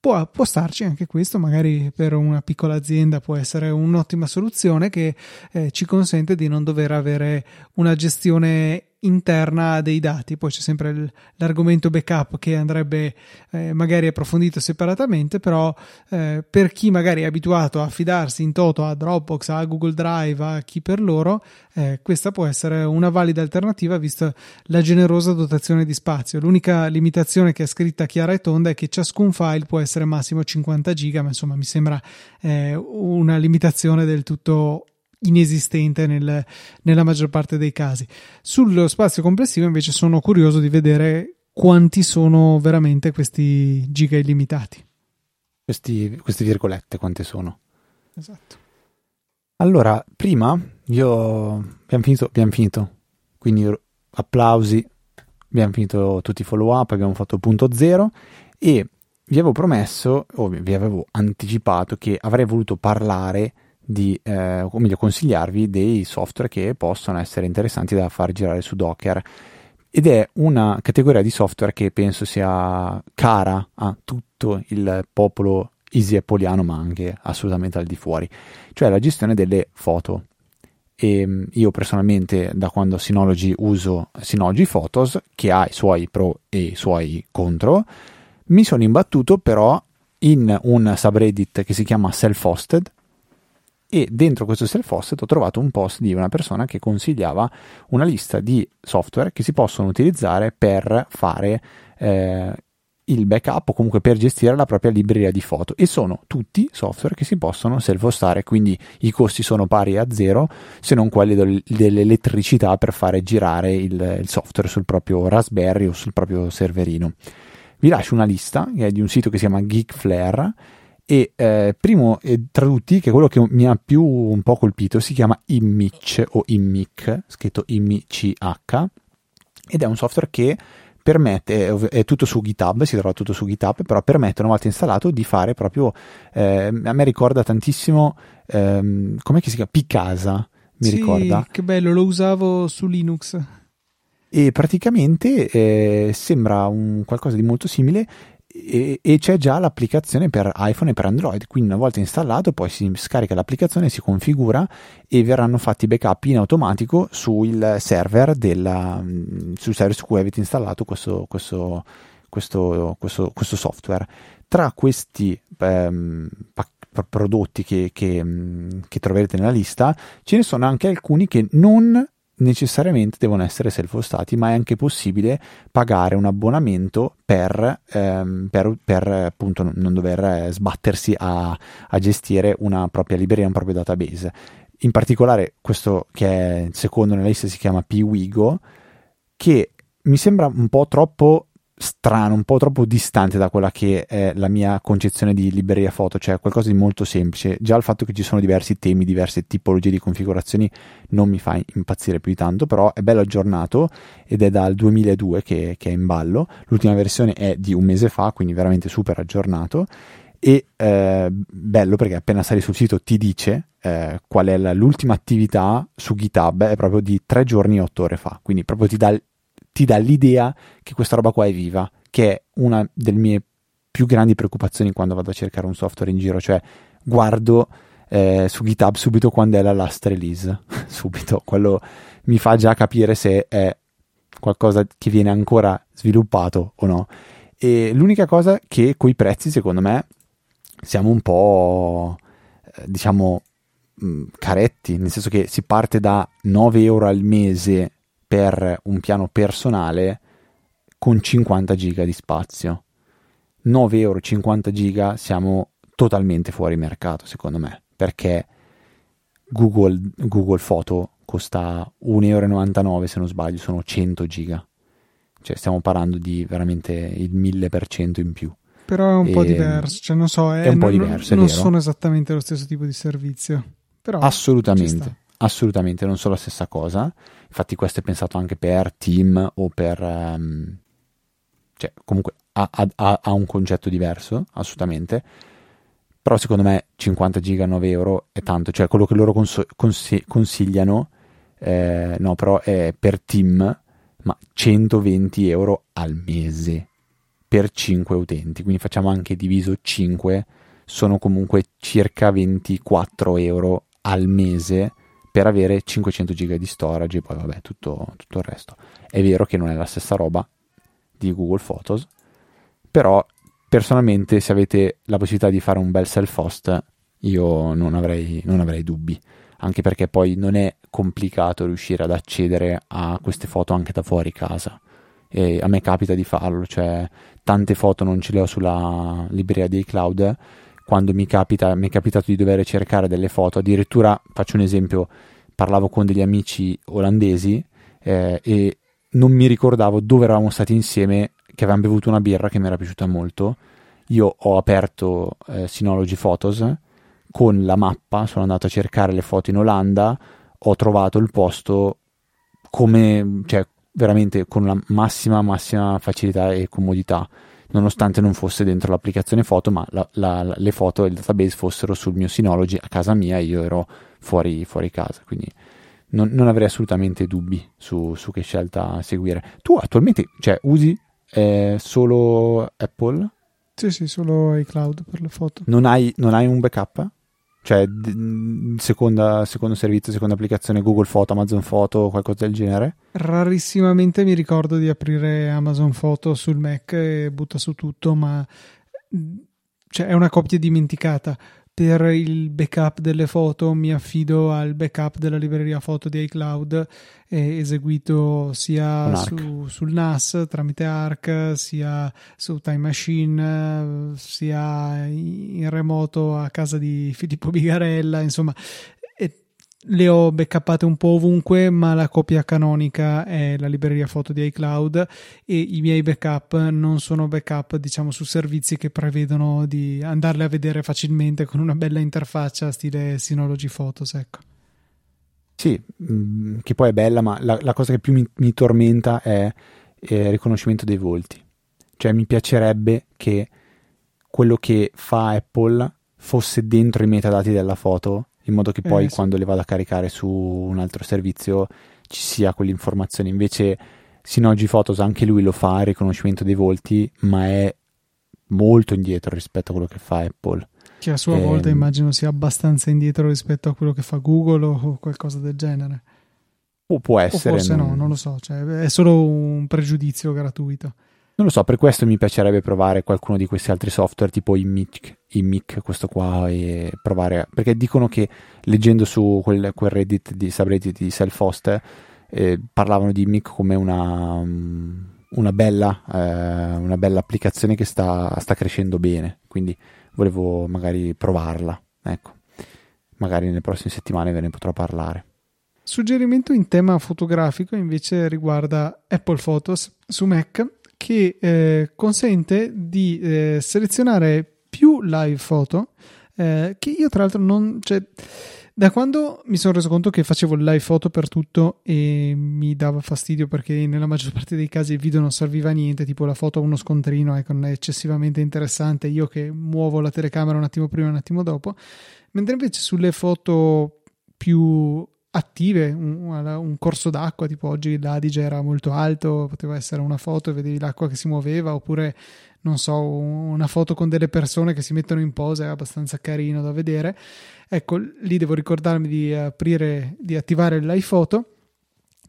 A: Può, può, starci anche questo, magari per una piccola azienda può essere un'ottima soluzione che eh, ci consente di non dover avere una gestione interna dei dati. Poi c'è sempre il, l'argomento backup che andrebbe eh, magari approfondito separatamente, però eh, per chi magari è abituato a affidarsi in toto a Dropbox, a Google Drive, a chi per loro, eh, questa può essere una valida alternativa vista la generosa dotazione di spazio. L'unica limitazione che è scritta chiara e tonda è che ciascun file può essere massimo 50 giga, ma insomma mi sembra eh, una limitazione del tutto inesistente nel, nella maggior parte dei casi. Sullo spazio complessivo invece sono curioso di vedere quanti sono veramente questi giga illimitati.
B: Questi, queste virgolette quante sono?
A: Esatto.
B: Allora, prima io abbiamo finito, abbiamo finito. quindi applausi, abbiamo finito tutti i follow up, abbiamo fatto il punto zero e vi avevo promesso, o vi avevo anticipato che avrei voluto parlare di, eh, o meglio, consigliarvi dei software che possono essere interessanti da far girare su Docker. Ed è una categoria di software che penso sia cara a tutto il popolo easy appoliano, ma anche assolutamente al di fuori, cioè la gestione delle foto. E mm, io personalmente, da quando Synology uso Synology Photos, che ha i suoi pro e i suoi contro, mi sono imbattuto però in un subreddit che si chiama Self-Hosted, e dentro questo self-hosted ho trovato un post di una persona che consigliava una lista di software che si possono utilizzare per fare eh, il backup o comunque per gestire la propria libreria di foto. E sono tutti software che si possono self-hostare quindi i costi sono pari a zero se non quelli del, dell'elettricità per fare girare il, il software sul proprio Raspberry o sul proprio serverino. Vi lascio una lista che è di un sito che si chiama Geekflare e eh, primo eh, tra tutti, che è quello che mi ha più un po' colpito, si chiama Immic o Immic, scritto IMCH, ed è un software che permette, è tutto su GitHub, si trova tutto su GitHub, però permette una volta installato di fare proprio, eh, a me ricorda tantissimo, ehm, com'è che si chiama? Picasa, mi
A: sì,
B: ricorda.
A: che bello, lo usavo su Linux.
B: E praticamente eh, sembra un qualcosa di molto simile e, e, c'è già l'applicazione per iPhone e per Android, quindi una volta installato poi si scarica l'applicazione, si configura e verranno fatti backup in automatico sul server, della, sul server su cui avete installato questo, questo, questo, questo, software. Tra questi ehm, prodotti che, che, che troverete nella lista ce ne sono anche alcuni che non necessariamente devono essere self-hostati, ma è anche possibile pagare un abbonamento per, ehm, per, per appunto non dover sbattersi a, a, gestire una propria libreria, un proprio database. In particolare questo che è secondo nella lista si chiama Piwigo, che mi sembra un po' troppo strano, un po' troppo distante da quella che è la mia concezione di libreria foto, cioè qualcosa di molto semplice. Già il fatto che ci sono diversi temi, diverse tipologie di configurazioni non mi fa impazzire più di tanto, però è bello aggiornato ed è dal 2002 che, che è in ballo. L'ultima versione è di un mese fa, quindi veramente super aggiornato. E eh, bello perché appena sali sul sito ti dice eh, qual è l'ultima attività su GitHub, è proprio di tre giorni e otto ore fa, quindi proprio ti dà ti dà l'idea che questa roba qua è viva, che è una delle mie più grandi preoccupazioni quando vado a cercare un software in giro, cioè guardo eh, su GitHub subito quando è la last release, subito, quello mi fa già capire se è qualcosa che viene ancora sviluppato o no. E l'unica cosa che coi prezzi, secondo me, siamo un po', eh, diciamo, mh, caretti, nel senso che si parte da 9 euro al mese per un piano personale con 50 giga di spazio. 9 euro 50 giga siamo totalmente fuori mercato secondo me perché Google, Google Photo costa 1,99 euro se non sbaglio sono 100 giga. Cioè stiamo parlando di veramente il 1000% in più.
A: Però è un e po' diverso cioè non so
B: è, è un po' diverso
A: non sono esattamente lo stesso tipo di servizio però
B: assolutamente assolutamente non sono la stessa cosa Infatti questo è pensato anche per team o per... Um, cioè comunque ha, ha, ha, un concetto diverso, assolutamente. Però secondo me 50 giga 9 euro è tanto, cioè quello che loro cons- cons- consigliano, eh, no, però è per team, ma 120 euro al mese per 5 utenti, quindi facciamo anche diviso 5, sono comunque circa 24 euro al mese per avere 500 giga di storage e poi vabbè tutto, tutto il resto. È vero che non è la stessa roba di Google Photos, però personalmente se avete la possibilità di fare un bel self-host io non avrei, non avrei dubbi, anche perché poi non è complicato riuscire ad accedere a queste foto anche da fuori casa. E a me capita di farlo, cioè tante foto non ce le ho sulla libreria di iCloud. Quando mi, capita, mi è capitato di dover cercare delle foto, addirittura faccio un esempio, parlavo con degli amici olandesi eh, e non mi ricordavo dove eravamo stati insieme, che avevamo bevuto una birra che mi era piaciuta molto. Io ho aperto eh, Synology Photos con la mappa, sono andato a cercare le foto in Olanda, ho trovato il posto come, cioè, veramente con la massima, massima facilità e comodità, nonostante non fosse dentro l'applicazione foto, ma la, la, le foto e il database fossero sul mio Synology a casa mia, io ero fuori, fuori casa, quindi non, non, avrei assolutamente dubbi su, su, che scelta seguire. Tu attualmente, cioè, usi eh, solo Apple?
A: Sì, sì, solo iCloud per le foto.
B: Non hai, non hai un backup? Cioè, d- seconda, secondo servizio, seconda applicazione, Google Foto, Amazon Foto, qualcosa del genere?
A: Rarissimamente mi ricordo di aprire Amazon Foto sul Mac e butta su tutto, ma cioè, è una copia dimenticata per il backup delle foto mi affido al backup della libreria foto di iCloud eh, eseguito sia su, sul NAS tramite ARC sia su Time Machine sia in remoto a casa di Filippo Bigarella insomma le ho backuppate un po' ovunque, ma la copia canonica è la libreria foto di iCloud e i miei backup non sono backup, diciamo, su servizi che prevedono di andarle a vedere facilmente con una bella interfaccia stile Synology Photos, ecco.
B: Sì, mm, che poi è bella, ma la, la cosa che più mi, mi tormenta è il riconoscimento dei volti. Cioè mi piacerebbe che quello che fa Apple fosse dentro i metadati della foto in modo che poi eh, sì. quando le vado a caricare su un altro servizio ci sia quell'informazione. Invece Synology Photos anche lui lo fa, il riconoscimento dei volti, ma è molto indietro rispetto a quello che fa Apple.
A: Che a sua eh, volta immagino sia abbastanza indietro rispetto a quello che fa Google o qualcosa del genere.
B: O può essere.
A: O forse non... no, non lo so, cioè, è solo un pregiudizio gratuito.
B: Non lo so, per questo mi piacerebbe provare qualcuno di questi altri software tipo Imic, Imic questo qua, e provare, perché dicono che leggendo su quel, quel Reddit di subreddit di Self-Host eh, parlavano di Imic come una, una, bella, eh, una bella applicazione che sta, sta crescendo bene, quindi volevo magari provarla, ecco, magari nelle prossime settimane ve ne potrò parlare.
A: Suggerimento in tema fotografico invece riguarda Apple Photos su Mac che eh, consente di eh, selezionare più live photo eh, che io tra l'altro non cioè, da quando mi sono reso conto che facevo live photo per tutto e mi dava fastidio perché nella maggior parte dei casi il video non serviva a niente, tipo la foto a uno scontrino ecco, non è eccessivamente interessante, io che muovo la telecamera un attimo prima e un attimo dopo, mentre invece sulle foto più attive, un, un, corso d'acqua, tipo oggi l'Adige era molto alto, poteva essere una foto e vedevi l'acqua che si muoveva, oppure non so, una foto con delle persone che si mettono in posa, è abbastanza carino da vedere. Ecco, lì devo ricordarmi di aprire, di attivare l'iPhoto.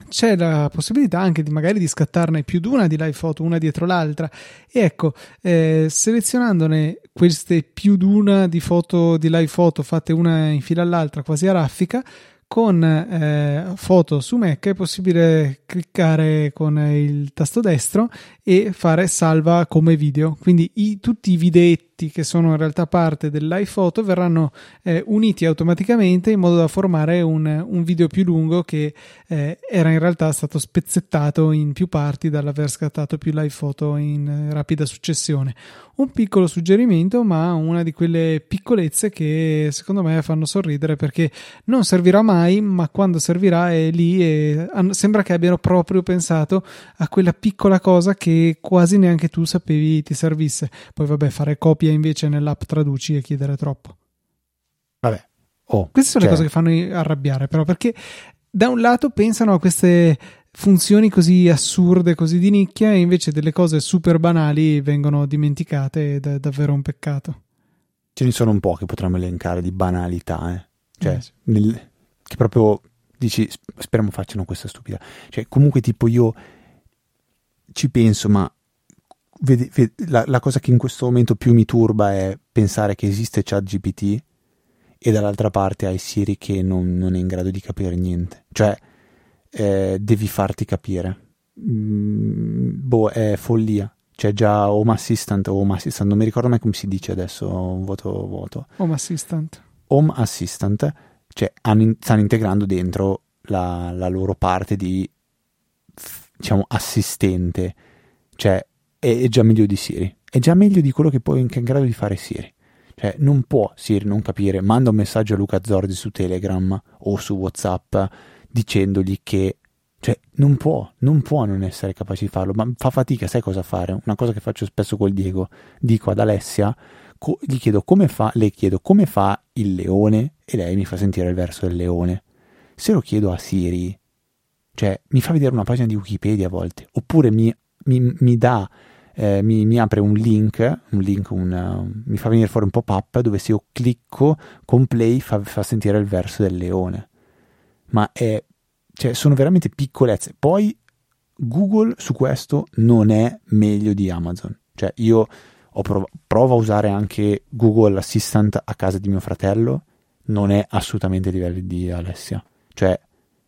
A: C'è la possibilità anche di magari di scattarne più di una di live photo, una dietro l'altra. E ecco, eh, selezionandone queste più di una di foto di live photo fatte una in fila all'altra, quasi a raffica, con eh, foto su Mac è possibile cliccare con il tasto destro e fare salva come video. Quindi i, tutti i videetti che sono in realtà parte dell'iPhoto verranno eh, uniti automaticamente in modo da formare un, un video più lungo che eh, era in realtà stato spezzettato in più parti dall'aver scattato più l'iPhoto in rapida successione. Un piccolo suggerimento, ma una di quelle piccolezze che secondo me fanno sorridere perché non servirà mai, ma quando servirà è lì e sembra che abbiano proprio pensato a quella piccola cosa che quasi neanche tu sapevi ti servisse. Poi vabbè, fare copia invece nell'app traduci e chiedere troppo.
B: Vabbè. Oh,
A: Queste sono cioè... le cose che fanno arrabbiare, però, perché da un lato pensano a queste funzioni così assurde, così di nicchia, e invece delle cose super banali vengono dimenticate ed è davvero un peccato.
B: Ce ne sono un po' che potremmo elencare di banalità, eh. Cioè, eh sì. nel, che proprio dici speriamo facciano questa stupida. Cioè, comunque, tipo, io ci penso, ma vedi, vedi, la, la, cosa che in questo momento più mi turba è pensare che esiste ChatGPT e dall'altra parte hai Siri che non, non, è in grado di capire niente. Cioè, eh, devi farti capire. Mm, boh, è follia. C'è già Home Assistant o Home Assistant, non mi ricordo mai come si dice adesso, voto vuoto.
A: Home Assistant.
B: Home Assistant, cioè hanno, stanno integrando dentro la, la loro parte di, diciamo, assistente. Cioè, è, già meglio di Siri. È già meglio di quello che poi è in grado di fare Siri. Cioè, non può Siri non capire. Manda un messaggio a Luca Zordi su Telegram o su WhatsApp dicendogli che cioè, non può, non può non essere capace di farlo, ma fa fatica, sai cosa fare? Una cosa che faccio spesso col Diego, dico ad Alessia, co- gli chiedo come fa, le chiedo come fa il leone e lei mi fa sentire il verso del leone. Se lo chiedo a Siri, cioè, mi fa vedere una pagina di Wikipedia a volte, oppure mi, mi, mi dà, eh, mi, mi, apre un link, un link un, mi fa venire fuori un pop-up dove se io clicco con play fa, fa sentire il verso del leone. Ma è cioè, sono veramente piccolezze. Poi Google su questo non è meglio di Amazon. Cioè, io prov- provo a usare anche Google Assistant a casa di mio fratello, non è assolutamente a livelli di Alessia. Cioè,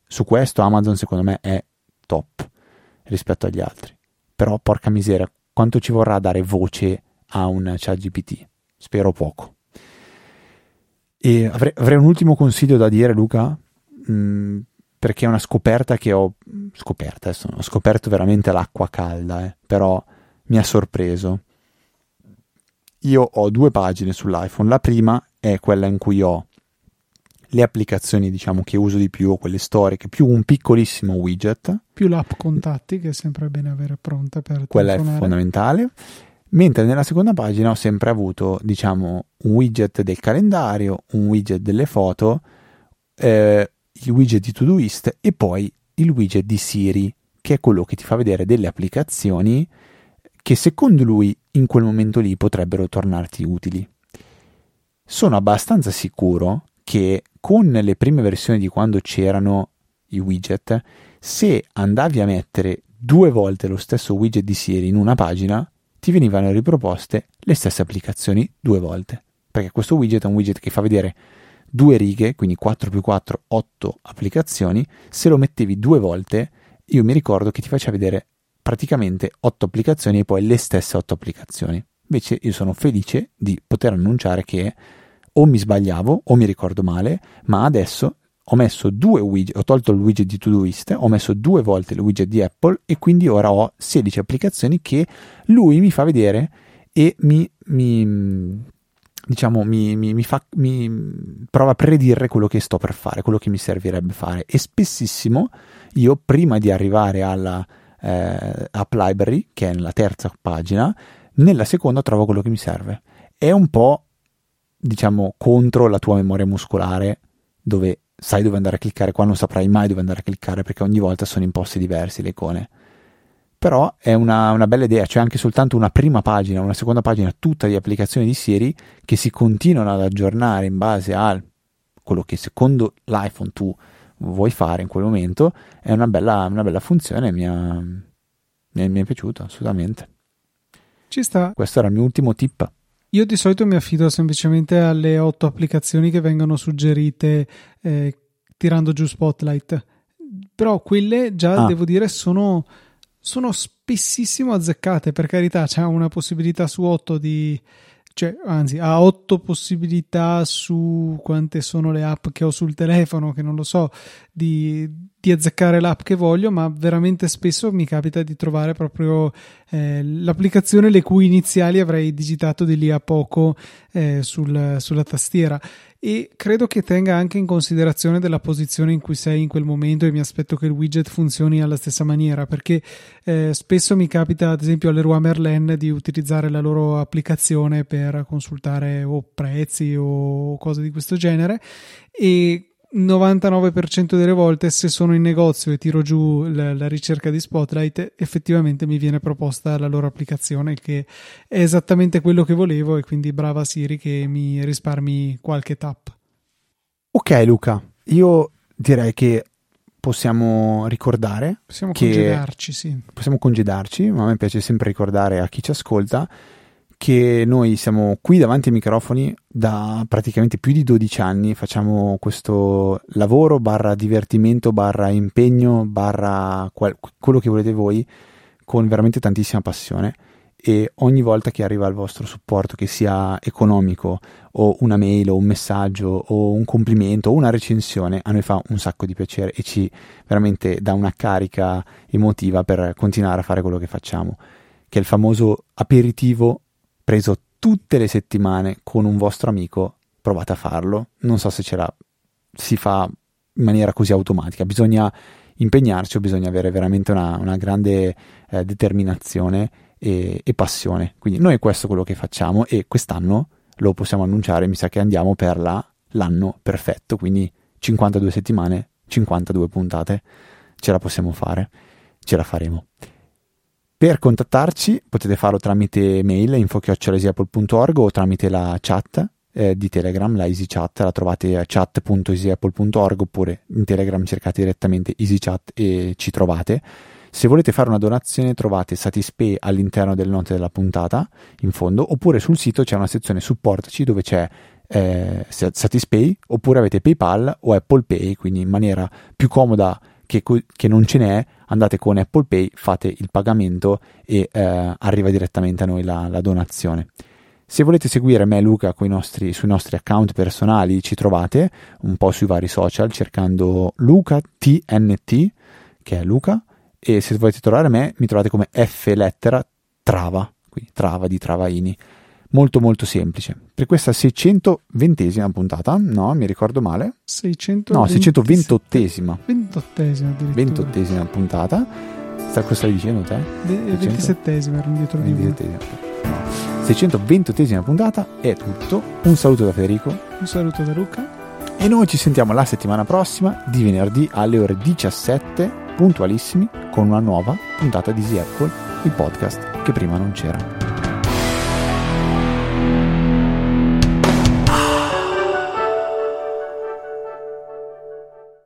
B: su questo Amazon secondo me è top rispetto agli altri. Però, porca miseria, quanto ci vorrà dare voce a un chat GPT? Spero poco. E avrei, avrei un ultimo consiglio da dire, Luca. Mm, perché è una scoperta che ho scoperta, adesso ho scoperto veramente l'acqua calda, eh, però mi ha sorpreso. Io ho due pagine sull'iPhone, la prima è quella in cui ho le applicazioni diciamo che uso di più, quelle storiche, più un piccolissimo widget.
A: Più l'app contatti che è sempre bene avere pronta per
B: Quella telefonare. è fondamentale. Mentre nella seconda pagina ho sempre avuto diciamo un widget del calendario, un widget delle foto, eh, il widget di Todoist e poi il widget di Siri, che è quello che ti fa vedere delle applicazioni che secondo lui in quel momento lì potrebbero tornarti utili. Sono abbastanza sicuro che con le prime versioni di quando c'erano i widget, se andavi a mettere due volte lo stesso widget di Siri in una pagina, ti venivano riproposte le stesse applicazioni due volte. Perché questo widget è un widget che fa vedere due righe, quindi 4 più 4, 8 applicazioni, se lo mettevi due volte, io mi ricordo che ti faceva vedere praticamente 8 applicazioni e poi le stesse 8 applicazioni. Invece io sono felice di poter annunciare che o mi sbagliavo o mi ricordo male, ma adesso ho messo due widget, ho tolto il widget di Todoist, ho messo due volte il widget di Apple e quindi ora ho 16 applicazioni che lui mi fa vedere e mi, mi, diciamo, mi, mi, mi, fa, mi prova a predire quello che sto per fare, quello che mi servirebbe fare. E spessissimo io, prima di arrivare alla eh, app library, che è nella terza pagina, nella seconda trovo quello che mi serve. È un po', diciamo, contro la tua memoria muscolare, dove sai dove andare a cliccare, qua non saprai mai dove andare a cliccare, perché ogni volta sono in posti diversi le icone però è una, una, bella idea, c'è anche soltanto una prima pagina, una seconda pagina, tutta di applicazioni di Siri che si continuano ad aggiornare in base a quello che secondo l'iPhone tu vuoi fare in quel momento, è una bella, una bella funzione, mi, ha, mi, mi è piaciuto assolutamente.
A: Ci sta.
B: Questo era il mio ultimo tip.
A: Io di solito mi affido semplicemente alle otto applicazioni che vengono suggerite eh, tirando giù Spotlight, però quelle già ah. devo dire sono sono spessissimo azzeccate, per carità, c'è una possibilità su 8 di cioè, anzi, ha 8 possibilità su quante sono le app che ho sul telefono, che non lo so, di, di azzeccare l'app che voglio, ma veramente spesso mi capita di trovare proprio eh, l'applicazione le cui iniziali avrei digitato di lì a poco eh, sul, sulla tastiera. E credo che tenga anche in considerazione della posizione in cui sei in quel momento e mi aspetto che il widget funzioni alla stessa maniera perché eh, spesso mi capita ad esempio alle Leroy Merlin di utilizzare la loro applicazione per consultare o prezzi o cose di questo genere. E 99% delle volte se sono in negozio e tiro giù la, la, ricerca di Spotlight effettivamente mi viene proposta la loro applicazione che è esattamente quello che volevo e quindi brava Siri che mi risparmi qualche tap
B: ok Luca io direi che possiamo ricordare
A: Possiamo congedarci, sì.
B: possiamo congedarci, ma a me piace sempre ricordare a chi ci ascolta che noi siamo qui davanti ai microfoni da praticamente più di 12 anni, facciamo questo lavoro barra divertimento barra impegno barra qual- quello che volete voi con veramente tantissima passione. E ogni volta che arriva il vostro supporto, che sia economico o una mail o un messaggio o un complimento o una recensione, a noi fa un sacco di piacere e ci veramente dà una carica emotiva per continuare a fare quello che facciamo, che è il famoso aperitivo preso tutte le settimane con un vostro amico, provate a farlo, non so se ce la si fa in maniera così automatica, bisogna impegnarci o bisogna avere veramente una, una grande eh, determinazione e, e passione. Quindi noi questo è quello che facciamo e quest'anno lo possiamo annunciare, mi sa che andiamo per la- l'anno perfetto, quindi 52 settimane, 52 puntate, ce la possiamo fare, ce la faremo. Per contattarci potete farlo tramite mail info.easyapple.org o tramite la chat eh, di Telegram, la EasyChat, la trovate a chat.easyapple.org oppure in Telegram cercate direttamente EasyChat e ci trovate. Se volete fare una donazione trovate Satispay all'interno delle note della puntata in fondo oppure sul sito c'è una sezione supportaci dove c'è eh, Satispay oppure avete PayPal o Apple Pay quindi in maniera più comoda che, che non ce n'è andate con Apple Pay fate il pagamento e eh, arriva direttamente a noi la, la donazione se volete seguire me e Luca nostri- sui nostri account personali ci trovate un po' sui vari social cercando Luca TNT che è Luca e se volete trovare me mi trovate come F lettera Trava, qui Trava di Travaini. Molto molto semplice. Per questa 620esima puntata, no, mi ricordo male.
A: 600
B: No, 628esima.
A: 28esima addirittura.
B: 28esima puntata. Sta cosa stai dicendo te?
A: Ve- 27esima ero indietro di uno.
B: 27esima. No. 628esima puntata è tutto. Un saluto da Federico
A: Un saluto da Luca.
B: e noi ci sentiamo la settimana prossima di venerdì alle ore 17 puntualissimi con una nuova puntata di Easy Apple, il podcast che prima non c'era.